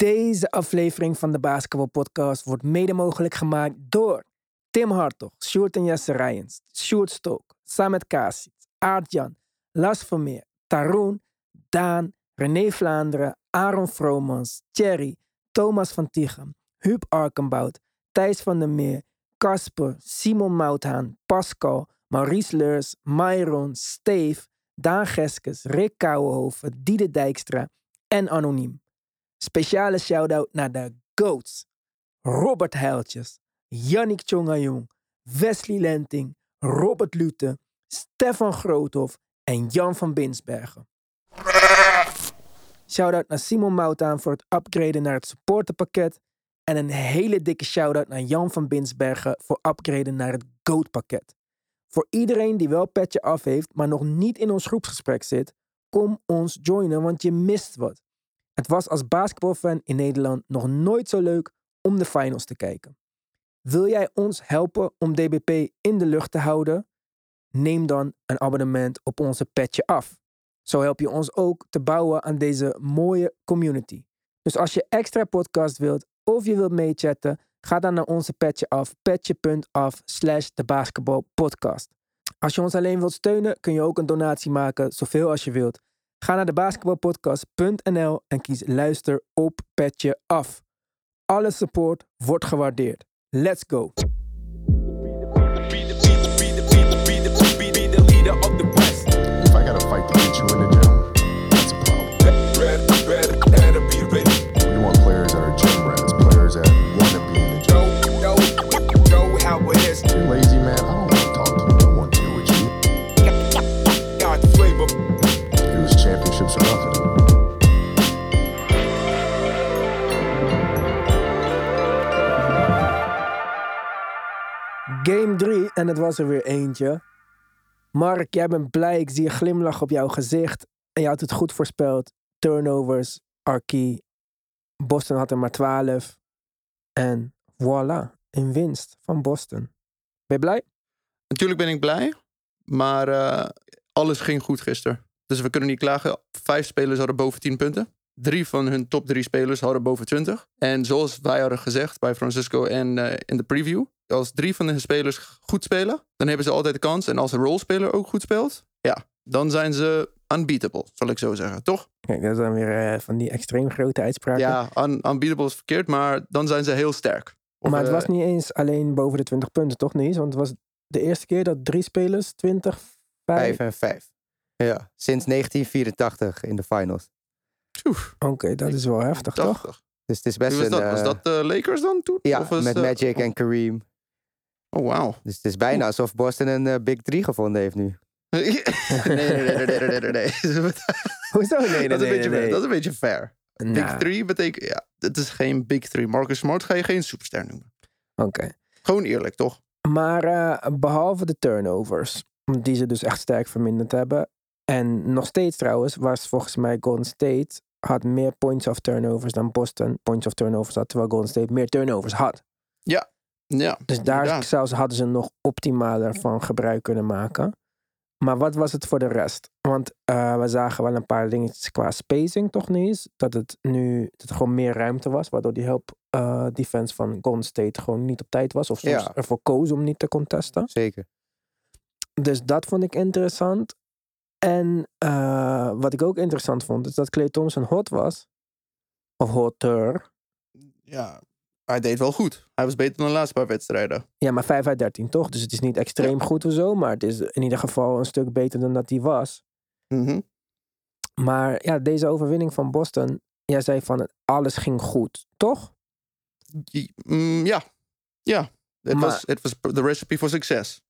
Deze aflevering van de Basketball Podcast wordt mede mogelijk gemaakt door Tim Hartog, Sjoerd en Jesse Rijens, Sjoerd Stook, Samet Kasic, Aart-Jan, Las Vermeer, Taroen, Daan, René Vlaanderen, Aaron Vromans, Thierry, Thomas van Tichem, Huub Arkenbout, Thijs van der Meer, Casper, Simon Mouthaan, Pascal, Maurice Leurs, Myron, Steve, Daan Geskes, Rick Kouwenhoven, Diede Dijkstra en Anoniem. Speciale shout-out naar de GOATs. Robert Heiltjes, Yannick Tjongajong, Wesley Lenting, Robert Lute, Stefan Groothoff en Jan van Binsbergen. Shout-out naar Simon Moutaan voor het upgraden naar het supporterpakket. En een hele dikke shout-out naar Jan van Binsbergen voor upgraden naar het GOAT-pakket. Voor iedereen die wel petje af heeft, maar nog niet in ons groepsgesprek zit, kom ons joinen, want je mist wat. Het was als basketbalfan in Nederland nog nooit zo leuk om de finals te kijken. Wil jij ons helpen om DBP in de lucht te houden? Neem dan een abonnement op onze petje af. Zo help je ons ook te bouwen aan deze mooie community. Dus als je extra podcast wilt of je wilt meechatten, ga dan naar onze petje af, petje.af slash de basketbalpodcast. Als je ons alleen wilt steunen, kun je ook een donatie maken, zoveel als je wilt. Ga naar de basketbalpodcast.nl en kies luister op petje af. Alle support wordt gewaardeerd. Let's go! En het was er weer eentje. Mark, jij bent blij. Ik zie een glimlach op jouw gezicht. En je had het goed voorspeld. Turnovers, are key. Boston had er maar 12. En voilà, een winst van Boston. Ben je blij? Natuurlijk ben ik blij, maar eh, alles ging goed gisteren. Dus we kunnen niet klagen. Vijf spelers hadden boven 10 punten. Drie van hun top drie spelers hadden boven 20. En zoals wij hadden gezegd bij Francisco en eh, in de preview. Als drie van hun spelers goed spelen, dan hebben ze altijd de kans. En als een rolspeler ook goed speelt, ja, dan zijn ze unbeatable, zal ik zo zeggen. Toch? Kijk, dat zijn weer eh, van die extreem grote uitspraken. Ja, un- unbeatable is verkeerd, maar dan zijn ze heel sterk. Of, maar het eh, was niet eens alleen boven de 20 punten, toch niet? Want het was de eerste keer dat drie spelers 20, 5... 5 en 5. Ja, sinds 1984 in de finals. Oké, dat is wel heftig, toch? 80. Dus het is Wie best was een... dat? Was eh, dat de Lakers dan toen? ja, Of was, met Magic en Kareem. Oh, wauw. Dus het is bijna alsof Boston een eh, Big 3 gevonden heeft nu. nee, nee, nee, nee, nee, nee, nee, nee. Hoezo? Nee, nee, dat, is een nee, beetje, nee. dat is een beetje fair. Big Nou, 3 betekent, ja, het is geen Big 3. Marcus Smart ga je geen superster noemen. Oké. Gewoon eerlijk, toch? Maar eh, behalve de turnovers, die ze dus echt sterk verminderd hebben. En nog steeds trouwens, was volgens mij Golden State had meer points of turnovers dan Boston points of turnovers had, terwijl Golden State meer turnovers had. Ja, Dus daar zelfs hadden ze nog optimaler van gebruik kunnen maken. Maar wat was het voor de rest? Want eh, we zagen wel een paar dingetjes qua spacing toch niet eens. Dat het nu dat er gewoon meer ruimte was. Waardoor die help eh, defense van Golden State gewoon niet op tijd was. Of soms Ja. ervoor koos om niet te contesten. Zeker. Dus dat vond ik interessant. En eh, wat ik ook interessant vond, is dat Clay Thompson hot was. Of hotter. Ja, hij deed wel goed. Hij was beter dan de laatste paar wedstrijden. Ja, maar 5 uit 13 toch? Dus het is niet extreem goed of zo. Maar het is in ieder geval een stuk beter dan dat hij was. Mhm. Maar ja, deze overwinning van Boston. Jij zei van alles ging goed, toch? Mm, ja, ja. Het Maar- was, het was the recipe for success.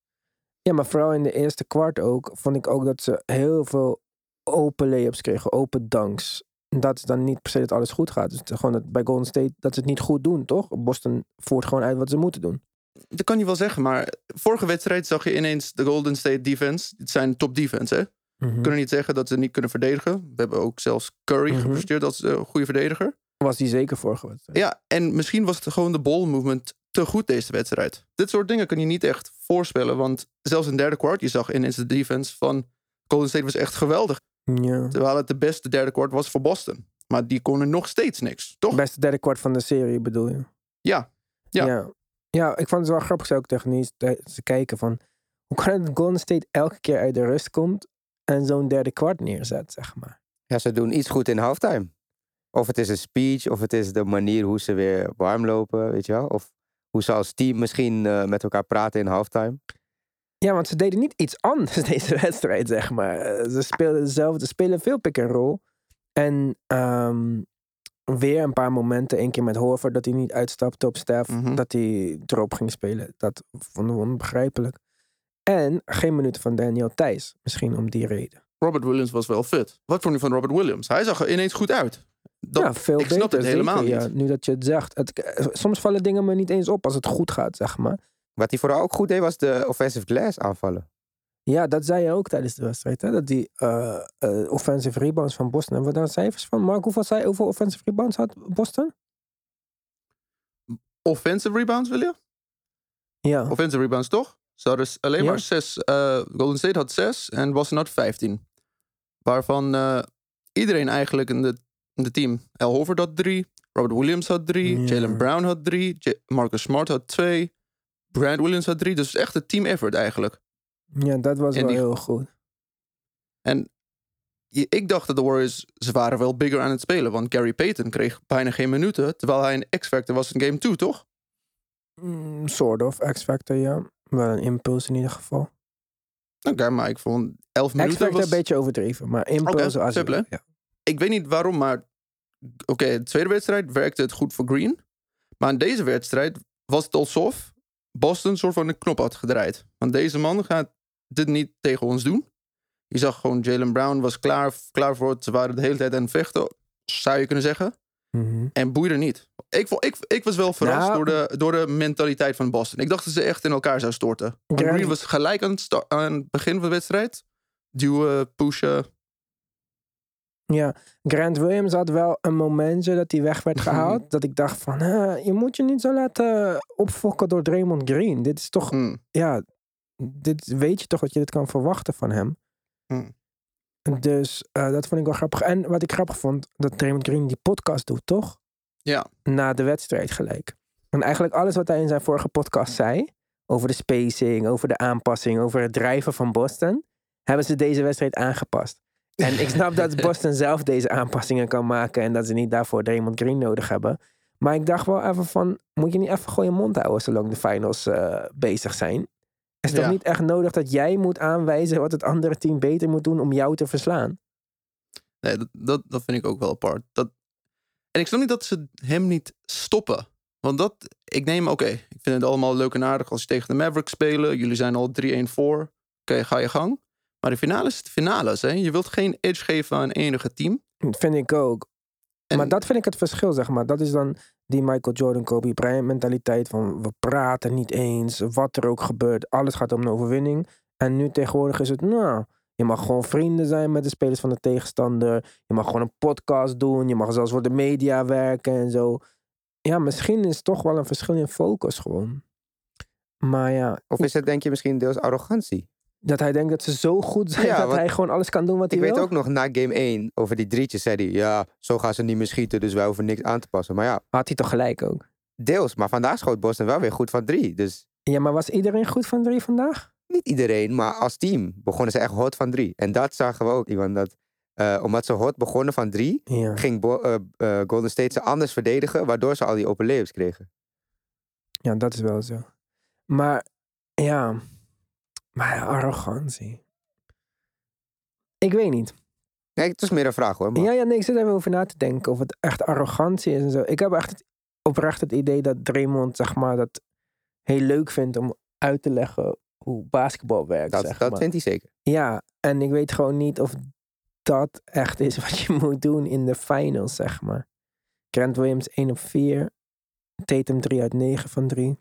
Ja, maar vooral in de eerste kwart ook. Vond ik ook dat ze heel veel open layups kregen. Open dunks. Dat is dan niet per se dat alles goed gaat. Dus het is gewoon dat bij Golden State dat ze het niet goed doen, toch? Boston voert gewoon uit wat ze moeten doen. Dat kan je wel zeggen, maar vorige wedstrijd zag je ineens de Golden State defense. Het zijn top defense, hè? Mhm. We kunnen niet zeggen dat ze niet kunnen verdedigen. We hebben ook zelfs Curry Mhm. gepresteerd als eh, goede verdediger. Was die zeker vorige wedstrijd. Ja, en misschien was het gewoon de ball movement te goed deze wedstrijd. Dit soort dingen kun je niet echt voorspellen. Want zelfs in derde kwart, je zag ineens de defense van Golden State was echt geweldig. Ja. Terwijl het de beste derde kwart was voor Boston. Maar die konden nog steeds niks, toch? Beste derde kwart van de serie bedoel je? Ja. Ja. ja. Ja, ik vond het wel grappig zo ook tegen te kijken van... Hoe kan het dat Golden State elke keer uit de rust komt en zo'n derde kwart neerzet, zeg maar. Ja, ze doen iets goed in halftime. Of het is een speech, of het is de manier hoe ze weer warm lopen, weet je wel. Of hoe ze als team misschien eh, met elkaar praten in halftime. Ja, want ze deden niet iets anders deze wedstrijd, zeg maar. Eh, Ze speelden dezelfde, ze spelen veel pick and roll. En ehm, weer een paar momenten, één keer met Horford, dat hij niet uitstapte op Stef, Mhm. dat hij erop ging spelen. Dat vonden we onbegrijpelijk. En geen minuten van Daniel Thijs, misschien om die reden. Robert Williams was wel fit. Wat vond je van Robert Williams? Hij zag er ineens goed uit. Dat, ja, veel ik beter. snap het helemaal zeker, niet. Ja, nu dat je het zegt. Het, eh, soms vallen dingen me niet eens op als het goed gaat, zeg maar. Wat hij vooral ook goed deed, was de offensive glass aanvallen. Ja, dat zei je ook tijdens de wedstrijd. Hè? Dat die eh, eh, offensive rebounds van Boston. Hebben we daar cijfers van? Mark, hoeveel, zei, hoeveel offensive rebounds had Boston? Offensive rebounds, wil je? Ja. Offensive rebounds, toch? Ze hadden alleen Ja. maar zes. eh, Golden State had zes en Boston had 15. Waarvan eh, iedereen eigenlijk in de, in de team. Al Horford had drie. Robert Williams had drie. Ja. Jalen Brown had drie. J- Marcus Smart had twee. Brad Williams had drie. Dus het is echt een team effort eigenlijk. ja, dat was En wel die- heel goed. En je- ik dacht dat de Warriors, ze waren wel bigger aan het spelen. Want Gary Payton kreeg bijna geen minuten. Terwijl hij een X-Factor was in game 2, toch? Mm, sort of, X-Factor, ja. Wel een impuls in ieder geval. Oké, maar ik vond 11 minuten X-Factor was... een beetje overdreven, maar impuls als simpel, hè? ja. ik weet niet waarom, maar oké, de tweede wedstrijd werkte het goed voor Green. Maar in deze wedstrijd was het alsof Boston een soort van een knop had gedraaid. Want deze man gaat dit niet tegen ons doen. Je zag gewoon Jalen Brown was klaar, klaar voor het. Ze waren de hele tijd aan het vechten, zou je kunnen zeggen. Mhm. En boeide niet. Ik, ik, ik was wel verrast door, de, door de mentaliteit van Boston. Ik dacht dat ze echt in elkaar zou storten. Grant- Green was gelijk aan het, aan het begin van de wedstrijd. Duwen, pushen. Ja, Grant Williams had wel een momentje dat hij weg werd gehaald. dat ik dacht van, "Huh, je moet je niet zo laten opfokken door Draymond Green. Dit is toch, Hmm. ja, dit weet je toch dat je dit kan verwachten van hem. Hmm. Dus eh, dat vond ik wel grappig. En wat ik grappig vond, dat Draymond Green die podcast doet, toch? Ja. Na de wedstrijd gelijk. En eigenlijk alles wat hij in zijn vorige podcast zei, over de spacing, over de aanpassing, over het drijven van Boston, hebben ze deze wedstrijd aangepast. En ik snap dat Boston zelf deze aanpassingen kan maken en dat ze niet daarvoor Draymond Green nodig hebben. Maar ik dacht wel even van, moet je niet even gewoon je mond houden zolang de finals eh, bezig zijn? Is het Ja. toch niet echt nodig dat jij moet aanwijzen wat het andere team beter moet doen om jou te verslaan? Nee, dat, dat, dat vind ik ook wel apart. Dat... En ik snap niet dat ze hem niet stoppen. Want dat, ik neem, oké, ik vind het allemaal leuk en aardig als je tegen de Mavericks spelen. Jullie zijn al 3-1 voor. Oké, ga je gang. Maar de finale is de finales, hè. Je wilt geen edge geven aan enige team. Dat vind ik ook. En- Maar dat vind ik het verschil, zeg maar. Dat is dan die Michael Jordan, Kobe Bryant mentaliteit van we praten niet eens, wat er ook gebeurt, alles gaat om een overwinning. En nu tegenwoordig is het, nou, je mag gewoon vrienden zijn met de spelers van de tegenstander. Je mag gewoon een podcast doen, je mag zelfs voor de media werken en zo. Ja, misschien is het toch wel een verschil in focus gewoon. Maar ja, Of is het denk je misschien deels arrogantie? Dat hij denkt dat ze zo goed zijn Ja, dat hij gewoon alles kan doen wat Ik hij weet wil. ook nog, na game 1, over die drietjes, zei hij... Ja, zo gaan ze niet meer schieten, dus wij hoeven niks aan te passen. Maar ja, Had hij toch gelijk ook. deels. Maar vandaag schoot Boston wel weer goed van drie. Dus Ja, maar was iedereen goed van drie vandaag? niet iedereen, maar als team begonnen ze echt hot van drie. En dat zagen we ook, Iwan. Dat, eh, omdat ze hot begonnen van drie, Ja. ging Bo- eh, eh, Golden State ze anders verdedigen, waardoor ze al die open layups kregen. Ja, dat is wel zo. Maar ja, maar ja, arrogantie. Ik weet niet. Nee, het is meer een vraag hoor. Maar Ja, ja, nee, ik zit even over na te denken of het echt arrogantie is en zo. Ik heb echt het, oprecht het idee dat Draymond, zeg maar, dat heel leuk vindt om uit te leggen hoe basketbal werkt, dat, zeg dat maar. vindt hij zeker. Ja, en ik weet gewoon niet of dat echt is wat je moet doen in de finals, zeg maar. Grant Williams 1 op 4. Tatum 3 uit 9 van 3.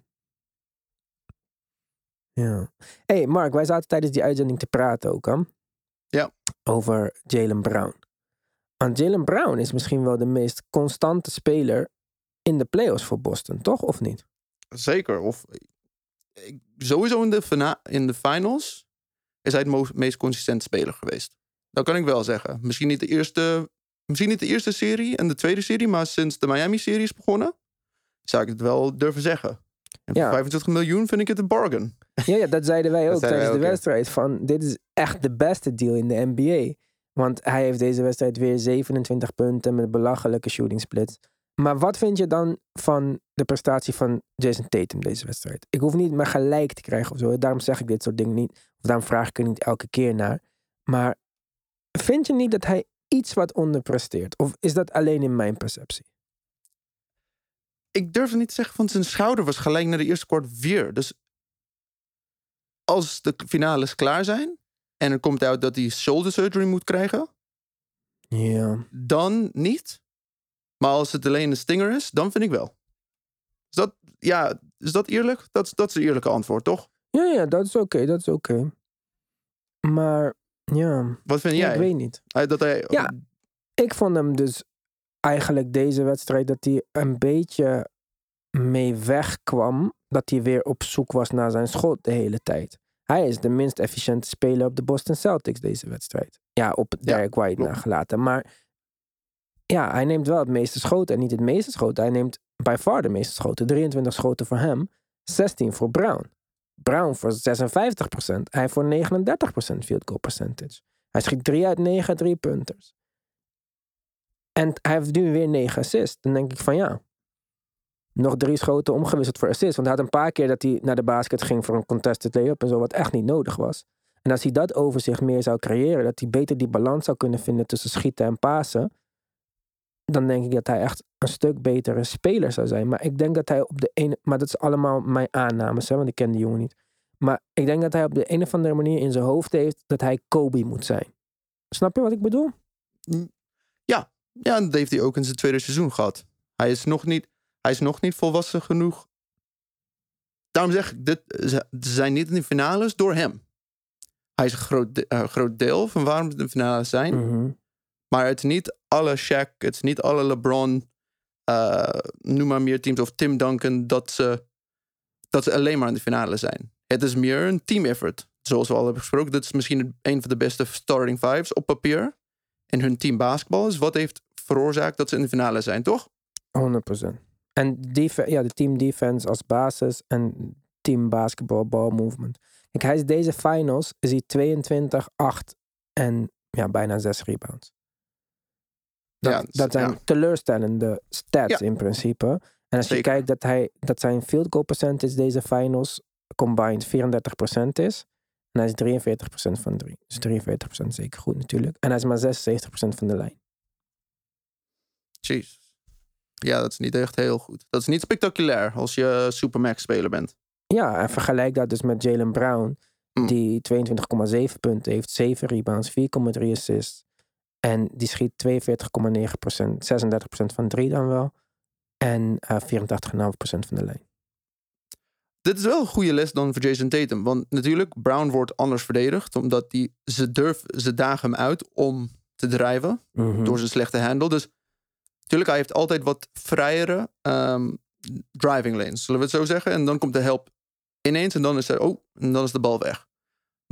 Ja. hey Mark, wij zaten tijdens die uitzending te praten ook, hè? Ja. Over Jalen Brown. Want Jalen Brown is misschien wel de meest constante speler in de playoffs voor Boston, toch? Of niet? Zeker. Of, sowieso in de, in de finals is hij het meest consistent speler geweest. Dat kan ik wel zeggen. Misschien niet de eerste misschien niet de eerste serie en de tweede serie, maar sinds de Miami-serie is begonnen, zou ik het wel durven zeggen. En Ja. voor 25 miljoen vind ik het een bargain. Ja, ja, dat zeiden wij ook tijdens de ook, ja. wedstrijd. Van, dit is echt de beste deal in de NBA. Want hij heeft deze wedstrijd weer 27 punten met belachelijke shooting splits. Maar wat vind je dan van de prestatie van Jason Tatum deze wedstrijd? Ik hoef niet maar gelijk te krijgen of zo. Daarom zeg ik dit soort dingen niet. Of daarom vraag ik er niet elke keer naar. Maar vind je niet dat hij iets wat onderpresteert? Of is dat alleen in mijn perceptie? Ik durf het niet te zeggen, want zijn schouder was gelijk naar de eerste kwart weer. Dus als de finales klaar zijn en er komt uit dat hij shoulder surgery moet krijgen, Ja. dan niet. Maar als het alleen een stinger is, dan vind ik wel. Is dat, ja, is dat eerlijk? Dat, is- dat is een eerlijke antwoord, toch? Ja, ja, dat is oké. dat is oké. Maar ja, Wat vind ja, jij? ik weet niet. Dat hij, Ja. ik vond hem dus eigenlijk deze wedstrijd dat hij een beetje mee wegkwam. Dat hij weer op zoek was naar zijn schot de hele tijd. Hij is de minst efficiënte speler op de Boston Celtics deze wedstrijd. Ja, op Ja, Derek White klopt. nagelaten. Maar ja, hij neemt wel het meeste schoten. En niet het meeste schoten. Hij neemt by far de meeste schoten. 23 schoten voor hem. 16 voor Brown. Brown voor 56%. Hij voor 39% field goal percentage. Hij schiet 3 uit 9 drie punters. En hij heeft nu weer 9 assists. Dan denk ik van ja. Nog drie schoten omgewisseld voor assists. Want hij had een paar keer dat hij naar de basket ging voor een contested layup en zo, wat echt niet nodig was. En als hij dat overzicht meer zou creëren, dat hij beter die balans zou kunnen vinden tussen schieten en pasen, dan denk ik dat hij echt een stuk betere speler zou zijn. Maar ik denk dat hij op de ene. Maar dat is allemaal mijn aannames, hè, want ik ken die jongen niet. Maar ik denk dat hij op de een of andere manier in zijn hoofd heeft dat hij Kobe moet zijn. Snap je wat ik bedoel? Ja, en dat heeft hij ook in zijn tweede seizoen gehad. Hij is nog niet, hij is nog niet volwassen genoeg. Daarom zeg ik, dit, ze zijn niet in de finales door hem. Hij is een groot, de- eh, groot deel van waarom ze in de finales zijn. Mhm. Maar het is niet alle Shaq, het is niet alle LeBron, eh, noem maar meer teams, of Tim Duncan, dat ze, dat ze alleen maar in de finale zijn. Het is meer een team effort. Zoals we al hebben gesproken, dit is misschien een van de beste starting fives op papier. En hun team basketbal is wat heeft veroorzaakt dat ze in de finale zijn, toch? 100%. En ja, de team defense als basis en team basketball, ball movement. Kijk, hij is deze finals, is hij 22, 8 en ja, bijna 6 rebounds. Dat, Ja, dat zijn ja. teleurstellende stats Ja. in principe. En als je kijkt dat, hij, dat zijn field goal percentage deze finals combined 34% is. En hij is 43% van 3. Dus 43% zeker goed natuurlijk. En hij is maar 76% van de lijn. Jeez. Ja, dat is niet echt heel goed. Dat is niet spectaculair als je Supermax-speler bent. Ja, en vergelijk dat dus met Jalen Brown, Mm. die 22,7 punten heeft, 7 rebounds, 4,3 assists. En die schiet 42,9%, 36% van 3 dan wel. En eh 84,5% van de lijn. Dit is wel een goede les dan voor Jason Tatum. Want natuurlijk, Brown wordt anders verdedigd. Omdat die, ze, durven, ze dagen hem uit om te drijven. Mhm. Door zijn slechte handle. Dus natuurlijk, hij heeft altijd wat vrijere ehm, driving lanes. Zullen we het zo zeggen? En dan komt de help ineens. En dan is er, oh, en dan is de bal weg.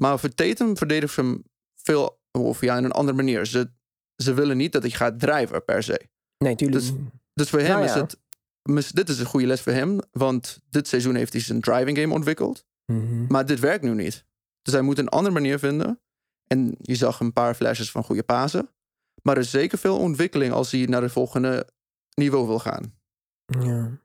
Maar voor Tatum verdedigt ze hem veel, of ja, in een andere manier. Ze, ze willen niet dat hij gaat drijven per se. Nee, tuurlijk. Dus-. Dus voor hem Nou is het. Dit is een goede les voor hem. Want dit seizoen heeft hij zijn driving game ontwikkeld. Mhm. Maar dit werkt nu niet. Dus hij moet een andere manier vinden. En je zag een paar flashes van goede pasen. Maar er is zeker veel ontwikkeling als hij naar het volgende niveau wil gaan. Ja.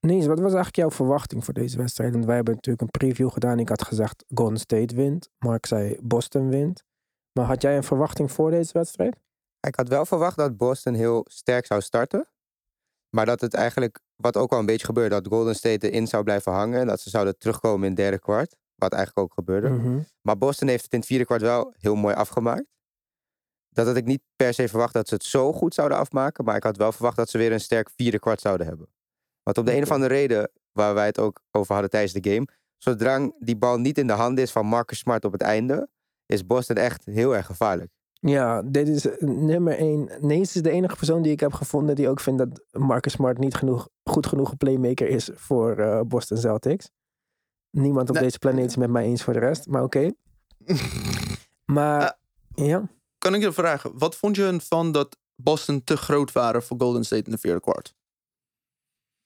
Niels, wat was eigenlijk jouw verwachting voor deze wedstrijd? Want wij hebben natuurlijk een preview gedaan. Ik had gezegd Golden State wint. Mark zei Boston wint. Maar had jij een verwachting voor deze wedstrijd? Ik had wel verwacht dat Boston heel sterk zou starten. Maar dat het eigenlijk, wat ook al een beetje gebeurde, dat Golden State erin zou blijven hangen. En dat ze zouden terugkomen in het derde kwart. Wat eigenlijk ook gebeurde. Mhm. Maar Boston heeft het in het vierde kwart wel heel mooi afgemaakt. Dat had ik niet per se verwacht dat ze het zo goed zouden afmaken. Maar ik had wel verwacht dat ze weer een sterk vierde kwart zouden hebben. Want op de een of andere reden, waar wij het ook over hadden tijdens de game. Zodra die bal niet in de handen is van Marcus Smart op het einde, is Boston echt heel erg gevaarlijk. Ja, dit is eh, nummer één. Nees is de enige persoon die ik heb gevonden die ook vindt dat Marcus Smart niet genoeg, goed genoeg een playmaker is voor eh, Boston Celtics. Niemand op Nee. deze planeet is met mij eens voor de rest, maar oké. Maar Ah. ja, kan ik je vragen, wat vond je van dat Boston te groot waren voor Golden State in de vierde kwart?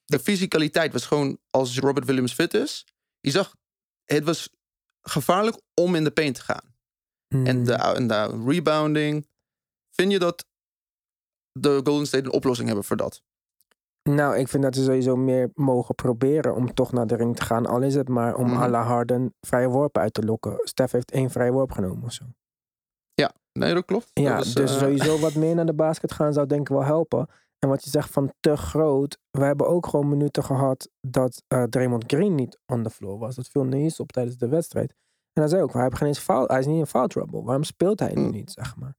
De fysicaliteit was gewoon, als Robert Williams fit is, je zag, het was gevaarlijk om in de paint te gaan. Hmm. En, de, en de rebounding. Vind je dat de Golden State een oplossing hebben voor dat? Nou, ik vind dat ze sowieso meer mogen proberen om toch naar de ring te gaan. Al is het maar om à la Harden vrije worpen uit te lokken. Stef heeft één vrije worp genomen of zo. Nee, dat klopt. Ja, Dat is, dus eh, sowieso wat meer naar de basket gaan zou denk ik wel helpen. En wat je zegt van te groot. We hebben ook gewoon minuten gehad dat eh Draymond Green niet on the floor was. Dat viel niet op tijdens de wedstrijd. En hij zei ook, hij, heeft geen eens foul, hij is niet in foul trouble. Waarom speelt hij nu Hmm. niet, zeg maar.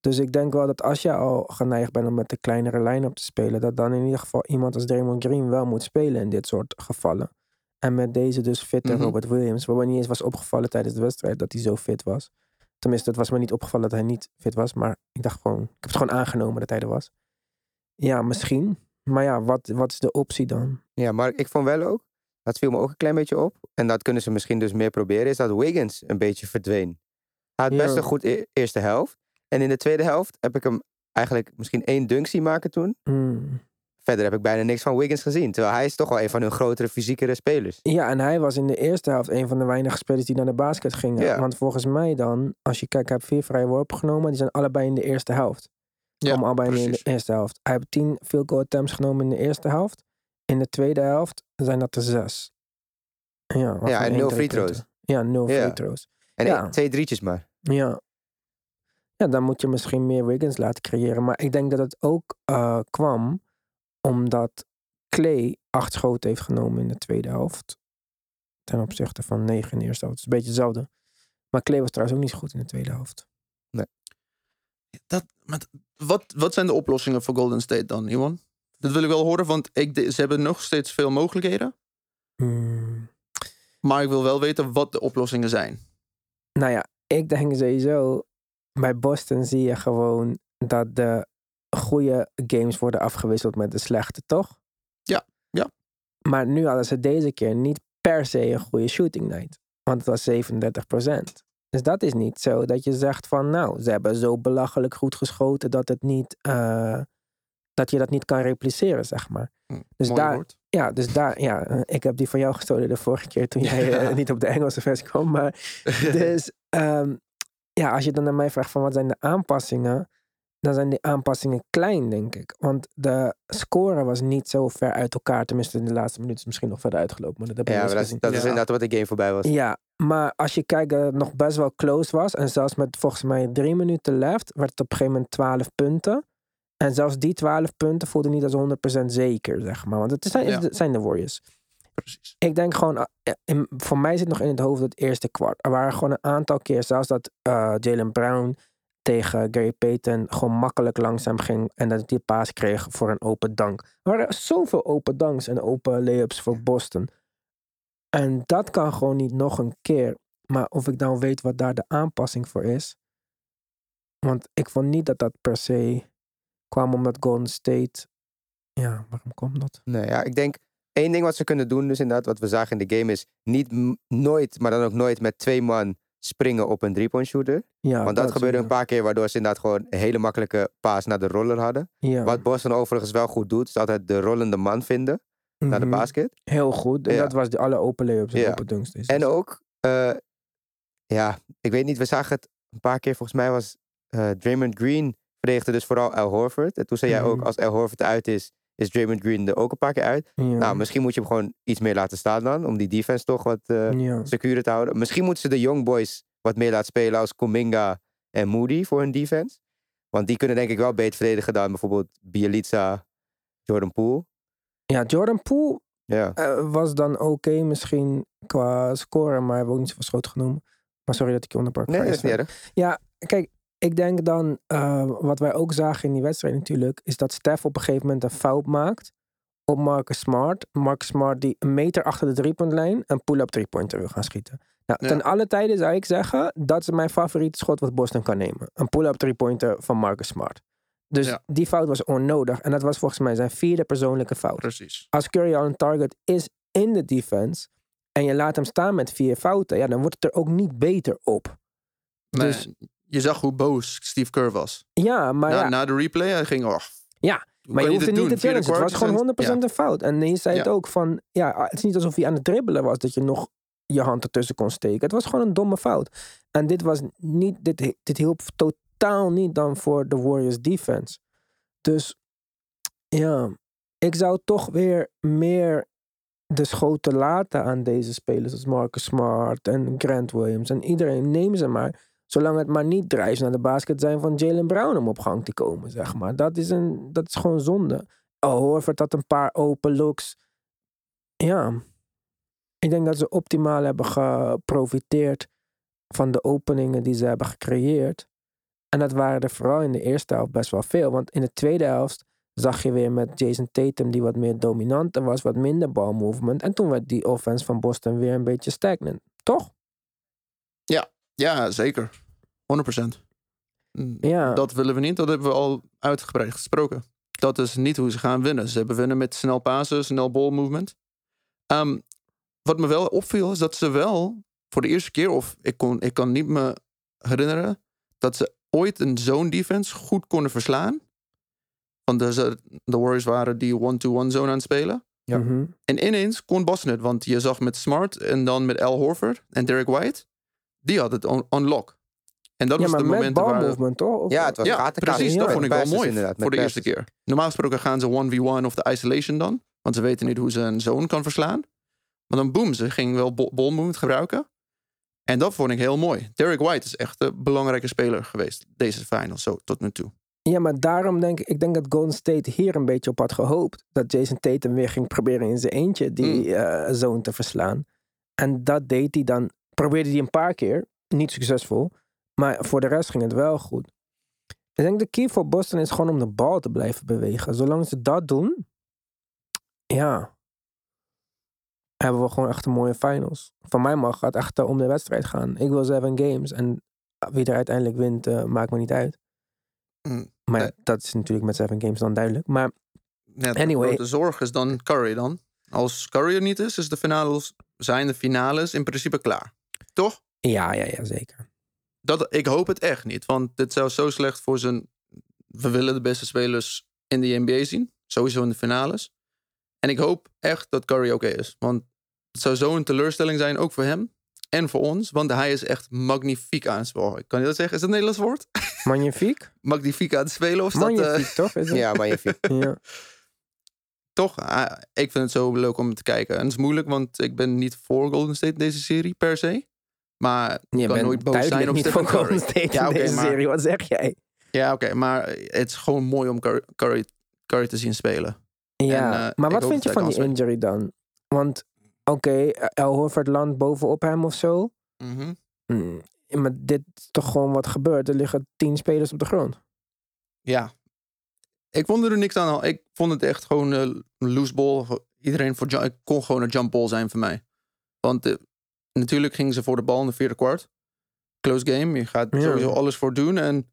Dus ik denk wel dat als je al geneigd bent om met de kleinere line-up te spelen, dat dan in ieder geval iemand als Draymond Green wel moet spelen in dit soort gevallen. En met deze dus fitte Mhm. Robert Williams, waarbij niet eens was opgevallen tijdens de wedstrijd dat hij zo fit was. Tenminste, het was me niet opgevallen dat hij niet fit was, maar ik dacht gewoon, ik heb het gewoon aangenomen dat hij er was. Ja, misschien. Maar ja, wat, wat is de optie dan? Ja, maar ik vond wel ook, dat viel me ook een klein beetje op. En dat kunnen ze misschien dus meer proberen, is dat Wiggins een beetje verdween. Hij had best Ja. een goed e- eerste helft. En in de tweede helft heb ik hem eigenlijk misschien één dunk zien maken toen. Hmm. Verder heb ik bijna niks van Wiggins gezien. Terwijl hij is toch wel een van hun grotere, fysiekere spelers. Ja, en hij was in de eerste helft een van de weinige spelers die naar de basket gingen. Ja. Want volgens mij dan, als je kijkt, hij heeft vier vrije worpen genomen. Die zijn allebei in de eerste helft. Ja, Komen allebei in de eerste helft. Hij heeft tien field goal attempts genomen in de eerste helft. In de tweede helft zijn dat er zes. Ja, Ja, en nul free punten. Ja, nul Ja. free throws. En Ja. één- twee drietjes maar. Ja. Ja, dan moet je misschien meer Wiggins laten creëren. Maar ik denk dat het ook eh, kwam omdat Clay acht schoten heeft genomen in de tweede helft. Ten opzichte van negen in de eerste helft. Het is een beetje hetzelfde. Maar Clay was trouwens ook niet zo goed in de tweede helft. Dat, maar wat, wat zijn de oplossingen voor Golden State dan, Iwan? Dat wil ik wel horen, want ik, ze hebben nog steeds veel mogelijkheden. Hmm. Maar ik wil wel weten wat de oplossingen zijn. Nou ja, ik denk sowieso... Bij Boston zie je gewoon dat de goede games worden afgewisseld met de slechte, toch? Ja, ja. Maar nu hadden ze deze keer niet per se een goede shooting night. Want het was 37% Dus dat is niet zo dat je zegt van nou, ze hebben zo belachelijk goed geschoten dat het niet, eh, dat je dat niet kan repliceren, zeg maar. Hm, Dus daar- woord. Ja, dus daar, ja, eh, ik heb die van jou gestolen de vorige keer toen jij eh, niet op de Engelse versie kwam. Maar dus ehm, ja, als je dan naar mij vraagt van wat zijn de aanpassingen, dan zijn die aanpassingen klein, denk ik. Want de score was niet zo ver uit elkaar. Tenminste, in de laatste minuut is misschien nog verder uitgelopen. Maar dat heb ik Ja, maar dat, is- inderdaad wat de game voorbij was. Ja, maar als je kijkt dat het nog best wel close was. En zelfs met volgens mij drie minuten left, werd het op een gegeven moment 12 punten. En zelfs die 12 punten voelden niet als 100% zeker, zeg maar. Want het zijn, Ja. het zijn de Warriors. Precies. Ik denk gewoon, in- voor mij zit nog in het hoofd het eerste kwart. Er waren gewoon een aantal keer, zelfs dat eh, Jalen Brown tegen Gary Payton gewoon makkelijk langzaam ging en dat hij paas kreeg voor een open dank. Er waren zoveel open danks en open layups voor Boston. En dat kan gewoon niet nog een keer. Maar of ik dan weet wat daar de aanpassing voor is. Want ik vond niet dat dat per se kwam omdat Golden State. Ja, waarom kwam dat? Nee, ja, ik denk één ding wat ze kunnen doen, dus inderdaad, wat we zagen in de game, is niet nooit, maar dan ook nooit met twee man springen op een three-point shooter. Ja, Want dat, gebeurde een paar keer, waardoor ze inderdaad gewoon een hele makkelijke paas naar de roller hadden. Ja. Wat Boston overigens wel goed doet, is altijd de rollende man vinden naar de Mhm. basket. Heel goed. En dat was die alle open layups en open dunks. deze En ook, eh, ja, ik weet niet, we zagen het een paar keer, volgens mij was eh, Draymond Green verdedigde dus vooral Al Horford. En toen zei jij ook, Mhm. als Al Horford uit is, is Draymond Green er ook een paar keer uit. Ja. Nou, misschien moet je hem gewoon iets meer laten staan dan, om die defense toch wat eh ja. secuur te houden. Misschien moeten ze de young boys wat meer laten spelen als Kuminga en Moody voor hun defense. Want die kunnen denk ik wel beter verdedigen dan bijvoorbeeld Bielitsa, Jordan Poole. ja, Jordan Poole Ja, eh, was dan oké misschien qua score, maar hij heeft ook niet zoveel schoten genomen. Maar sorry dat ik je onderbrak. nee, dat is niet erg. Kijk, ik denk dan, eh, wat wij ook zagen in die wedstrijd natuurlijk, is dat Stef op een gegeven moment een fout maakt op Marcus Smart. Marcus Smart die een meter achter de driepuntlijn een pull-up driepointer wil gaan schieten. Nou, Ja. ten alle tijden zou ik zeggen, dat is mijn favoriete schot wat Boston kan nemen. Een pull-up driepointer van Marcus Smart. Dus Ja. die fout was onnodig. En dat was volgens mij zijn vierde persoonlijke fout. Precies. Als Curry al een target is in de defense en je laat hem staan met vier fouten, ja, dan wordt het er ook niet beter op. Nee, Dus- je zag hoe boos Steve Kerr was. Ja, maar na, ja, na de replay, hij ging, oh, Ja, hoe maar je hoeft het niet te challenge. Het was gewoon 100% ja. een fout. En nee, zei het ook van... Ja, het is niet alsof hij aan het dribbelen was dat je nog je hand ertussen kon steken. Het was gewoon een domme fout. En dit was niet... Dit, dit hielp totaal niet dan voor de Warriors defense. Dus ja, ik zou toch weer meer de schoten laten aan deze spelers als Marcus Smart en Grant Williams. En iedereen, neem ze maar. Zolang het maar niet drives naar de basket zijn van Jalen Brown om op gang te komen, zeg maar. Dat is, een, dat is gewoon zonde. Oh, Horford had een paar open looks. Ja. Ik denk dat ze optimaal hebben geprofiteerd van de openingen die ze hebben gecreëerd. En dat waren er vooral in de eerste helft best wel veel. Want in de tweede helft zag je weer met Jason Tatum die wat meer dominant en was, wat minder balmovement. En toen werd die offense van Boston weer een beetje stagnant. Toch? ja, zeker. 100%. Mm, Ja. Dat willen we niet, dat hebben we al uitgebreid gesproken. Dat is niet hoe ze gaan winnen. Ze hebben winnen met snel passen, snel ball movement. Ehm, wat me wel opviel is dat ze wel voor de eerste keer, of ik, kon, ik kan niet me herinneren, dat ze ooit een zone defense goed konden verslaan. Want de, ze- de Warriors waren die one-to-one zone aan het spelen. Ja. Mhm. En ineens kon Boston het, want je zag met Smart en dan met Al Horford en Derek White, die had het on, on lock. En dat Ja, was de momenten waar... balmovement, toch? Of- Ja, het was Ja, gaten precies. Dat vond ik wel mooi inderdaad, voor de eerste keer. Normaal gesproken gaan ze 1v1 of de isolation dan. Want ze weten niet hoe ze een zone kan verslaan. Maar dan boom, ze ging wel ball movement gebruiken. En dat vond ik heel mooi. Derek White is echt een belangrijke speler geweest. Deze finals, zo tot nu toe. Ja, maar daarom denk ik, ik denk dat Golden State hier een beetje op had gehoopt. Dat Jason Tatum weer ging proberen in zijn eentje die eh, zone te verslaan. En dat deed hij dan, probeerde hij een paar keer, niet succesvol. Maar voor de rest ging het wel goed. Ik denk de key voor Boston is gewoon om de bal te blijven bewegen. Zolang ze dat doen, ja, hebben we gewoon echt een mooie finals. Van mij mag het echt eh, om de wedstrijd gaan. Ik wil seven games en wie er uiteindelijk wint, eh, maakt me niet uit. Mm. Maar Nee. dat is natuurlijk met seven games dan duidelijk. Maar de Anyway. grote zorg is dan Curry dan. Als Curry er niet is, is de finales, zijn de finales in principe klaar. Toch? ja, ja, ja, zeker. Dat, ik hoop het echt niet. Want dit zou zo slecht voor zijn... We willen de beste spelers in de NBA zien. Sowieso in de finales. En ik hoop echt dat Curry oké is. Want het zou zo een teleurstelling zijn, ook voor hem. En voor ons. Want hij is echt magnifiek aan het spelen. Kan je dat zeggen? Is dat een Nederlands woord? Magnifiek? magnifiek aan het spelen? Of is dat... eh, Magnifiek, toch? Is het? Ja, je ja. toch, ah, ik vind het zo leuk om te kijken. En het is moeilijk, want ik ben niet voor Golden State deze serie per se. Maar Je kan nooit boos zijn op Stephen Curry. Ja, deze maar- serie. Wat zeg jij? Ja, oké, maar het is gewoon mooi om Curry, Curry, te zien spelen. Ja, En, eh, maar wat vind je van die injury dan? Want, oké, El Horford landt bovenop hem of zo. Hmm, maar dit is toch gewoon wat gebeurt. Er liggen tien spelers op de grond. Ja. Ik vond er niks aan. Ik vond het echt gewoon eh, een loose ball. Iedereen voor kon gewoon een jump ball zijn voor mij. Want eh, natuurlijk gingen ze voor de bal in de vierde kwart. Close game. Je gaat Ja. sowieso alles voor doen. En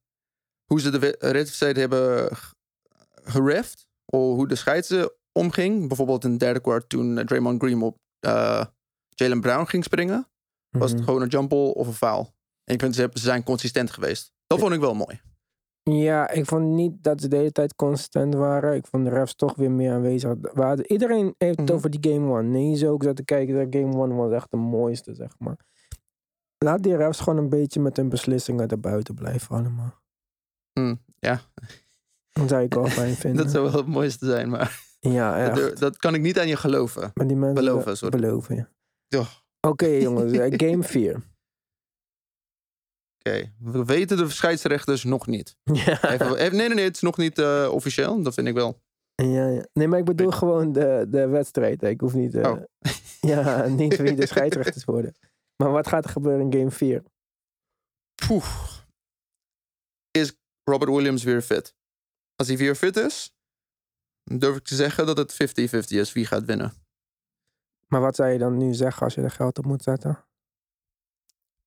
hoe ze de we- wedstrijd hebben gereft. Of hoe de scheidsen omging. Bijvoorbeeld in het derde kwart toen eh, Draymond Green op eh, Jalen Brown ging springen. Was het Mhm. gewoon een jump ball of een foul. En ik vind ze, ze zijn consistent geweest. Dat vond ik wel mooi. Ja, ik vond niet dat ze de hele tijd consistent waren. Ik vond de refs toch weer meer aanwezig. Waar- Iedereen heeft het Mhm. over die game one. Nee, zo ook zat te kijken. Dat game one was echt de mooiste, zeg maar. Laat die refs gewoon een beetje met hun beslissingen erbuiten blijven allemaal. Hm, ja, Dat zou ik wel fijn vinden. dat zou wel het mooiste zijn. Maar Ja, echt. dat, dat kan ik niet aan je geloven. Maar die mensen beloven, sorry. beloven ja. Ja. Oké jongens, eh, game 4. Oké, we weten de scheidsrechters nog niet. ja. Even, even- nee, nee, nee, het is nog niet eh, officieel. Dat vind ik wel. ja, ja. Nee, maar ik bedoel gewoon de, de wedstrijd. hè. Ik hoef niet... eh, Oh. ja, niet wie de scheidsrechters worden. Maar wat gaat er gebeuren in game 4? Poeh. Is Robert Williams weer fit? Als hij weer fit is, durf ik te zeggen dat het 50-50 is wie gaat winnen. Maar wat zou je dan nu zeggen als je er geld op moet zetten?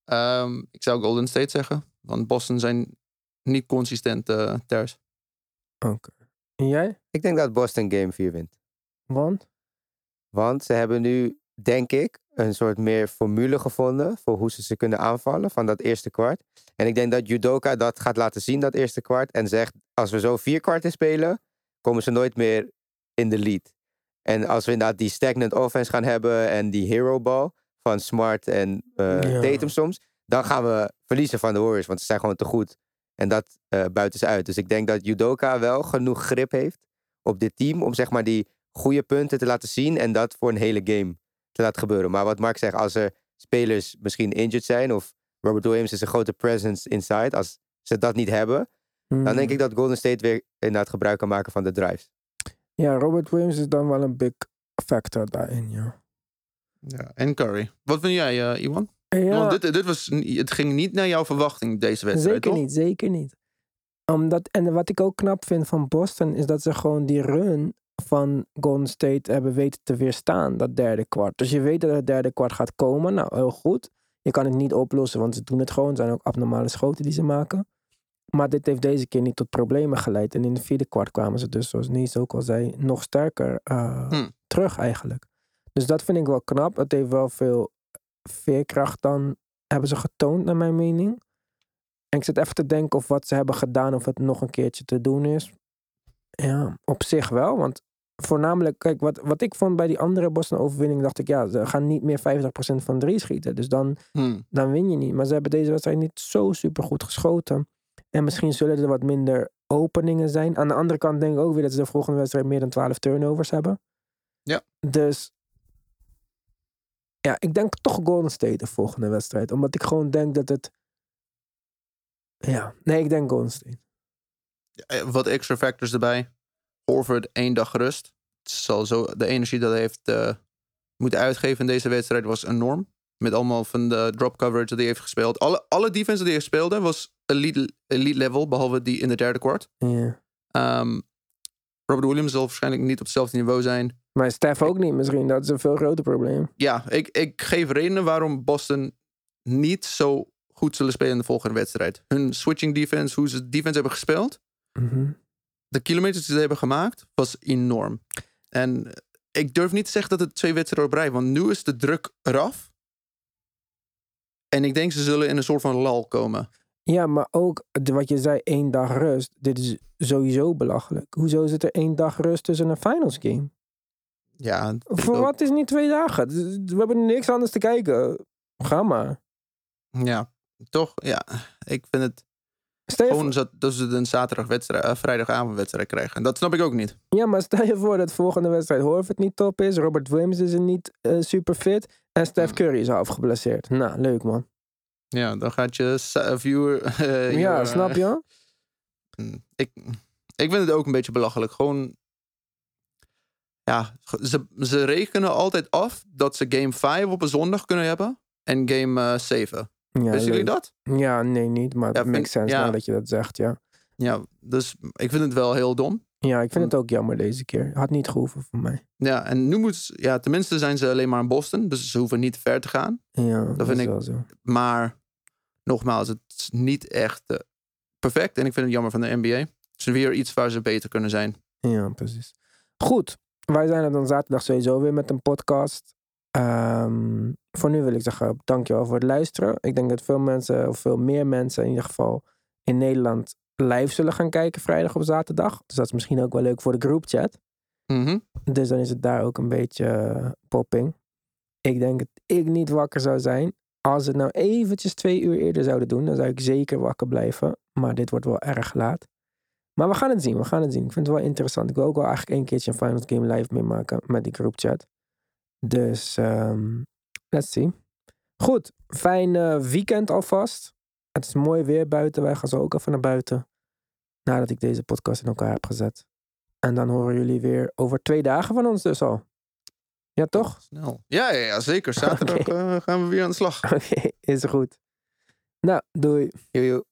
Ehm, ik zou Golden State zeggen, want Boston zijn niet consistent eh thuis. Oké. En jij? Ik denk dat Boston game 4 wint. Want? Want ze hebben nu denk ik, een soort meer formule gevonden voor hoe ze ze kunnen aanvallen van dat eerste kwart. En ik denk dat Judoka dat gaat laten zien, dat eerste kwart. En zegt, als we zo vier kwarten spelen, komen ze nooit meer in de lead. En als we inderdaad die stagnant offense gaan hebben en die hero ball van Smart en eh, Ja. Tatum soms, dan gaan we verliezen van de Warriors, want ze zijn gewoon te goed. En dat eh, buiten ze uit. Dus ik denk dat Judoka wel genoeg grip heeft op dit team om zeg maar die goede punten te laten zien en dat voor een hele game te laten gebeuren. Maar wat Mark zegt, als er spelers misschien injured zijn of Robert Williams is een grote presence inside, als ze dat niet hebben, dan denk Hmm. ik dat Golden State weer inderdaad gebruik kan maken van de drives. Ja, Robert Williams is dan wel een big factor daarin, ja. Ja, en Curry. Wat vind jij, eh, Iwan? Ja, Want dit, dit was, het ging niet naar jouw verwachting, deze wedstrijd, zeker toch? niet, zeker niet. Omdat, en wat ik ook knap vind van Boston is dat ze gewoon die run van Golden State hebben weten te weerstaan, dat derde kwart. Dus je weet dat het derde kwart gaat komen. Nou, heel goed. Je kan het niet oplossen, want ze doen het gewoon. Het zijn ook abnormale schoten die ze maken. Maar dit heeft deze keer niet tot problemen geleid. En in het vierde kwart kwamen ze dus, zoals Nies ook al zei, nog sterker eh, Hm. terug eigenlijk. Dus dat vind ik wel knap. Het heeft wel veel veerkracht dan, hebben ze getoond naar mijn mening. En ik zit even te denken of wat ze hebben gedaan, of het nog een keertje te doen is. Ja, op zich wel. Want voornamelijk, kijk, wat, wat ik vond bij die andere Boston overwinning, dacht ik, ja, ze gaan niet meer 50% van drie schieten. Dus dan, Hm. dan win je niet. Maar ze hebben deze wedstrijd niet zo super goed geschoten. En misschien zullen er wat minder openingen zijn. Aan de andere kant denk ik ook weer dat ze de volgende wedstrijd meer dan 12 turnovers hebben. Ja. Dus ja, ik denk toch Golden State de volgende wedstrijd. Omdat ik gewoon denk dat het. Ja, nee, ik denk Golden State. Eh, Wat extra factors erbij. Horford één dag rust. Het zal zo, de energie dat hij heeft eh, moeten uitgeven in deze wedstrijd was enorm. Met allemaal van de drop coverage dat hij heeft gespeeld. Alle, alle defense die hij speelde was elite, elite level. Behalve die in de derde kwart. Ja. Ehm, Robert Williams zal waarschijnlijk niet op hetzelfde niveau zijn. Maar Stef ook niet misschien. Dat is een veel groter probleem. Ja, ik, ik geef redenen waarom Boston niet zo goed zullen spelen in de volgende wedstrijd. Hun switching defense, hoe ze defense hebben gespeeld. Mhm. de kilometers die ze hebben gemaakt, was enorm. En ik durf niet te zeggen dat het twee wedstrijden op rij, want nu is de druk eraf. En ik denk ze zullen in een soort van lal komen. Ja, maar ook wat je zei, één dag rust. Dit is sowieso belachelijk. Hoezo zit er één dag rust tussen een finals game? Ja, Voor wat is niet twee dagen? We hebben niks anders te kijken. Ga maar. Ja, toch? Ja, ik vind het Stel gewoon dat, dat ze een zaterdag wedstrijd, eh, vrijdagavond wedstrijd krijgen. En dat snap ik ook niet. Ja, maar stel je voor dat de volgende wedstrijd Horford niet top is. Robert Williams is er niet eh, super fit. En Steph Hmm. Curry is half geblesseerd. Nou, leuk man. Ja, dan gaat je sa- viewer... eh, ja, snap eh, je? Mm, Ik, ik vind het ook een beetje belachelijk. Gewoon. Ja, ze, ze rekenen altijd af dat ze game 5 op een zondag kunnen hebben. En game eh 7. Ja, Wisten jullie dat? Ja, nee, niet. Maar Ja, het makes vind- sense ja. nou dat je dat zegt, ja. Ja, dus ik vind het wel heel dom. Ja, ik vind het ook jammer deze keer. Had niet gehoeven voor mij. Ja, en nu moet. Ja, tenminste zijn ze alleen maar in Boston. Dus ze hoeven niet ver te gaan. Ja, dat, vind is ik- wel zo. Maar nogmaals, het is niet echt eh, perfect. En ik vind het jammer van de NBA. Het is weer iets waar ze beter kunnen zijn. Ja, precies. Goed, wij zijn er dan zaterdag sowieso weer met een podcast. Ehm, voor nu wil ik zeggen, dankjewel voor het luisteren. Ik denk dat veel mensen, of veel meer mensen in ieder geval in Nederland live zullen gaan kijken vrijdag op zaterdag. Dus dat is misschien ook wel leuk voor de groupchat. Mhm. Dus dan is het daar ook een beetje eh, popping. Ik denk dat ik niet wakker zou zijn. Als het nou eventjes twee uur eerder zouden doen, dan zou ik zeker wakker blijven. Maar dit wordt wel erg laat. Maar we gaan het zien, we gaan het zien. Ik vind het wel interessant. Ik wil ook wel eigenlijk een keertje een Finals Game live meemaken met die groupchat. Dus, ehm let's see. Goed, fijn eh, weekend alvast. Het is mooi weer buiten. Wij gaan zo ook even naar buiten. Nadat ik deze podcast in elkaar heb gezet. En dan horen jullie weer over twee dagen van ons dus al. Ja, toch? Snel. Ja, ja, ja zeker. Zaterdag eh, gaan we weer aan de slag. Oké, is goed. Nou, doei. Joe, joe.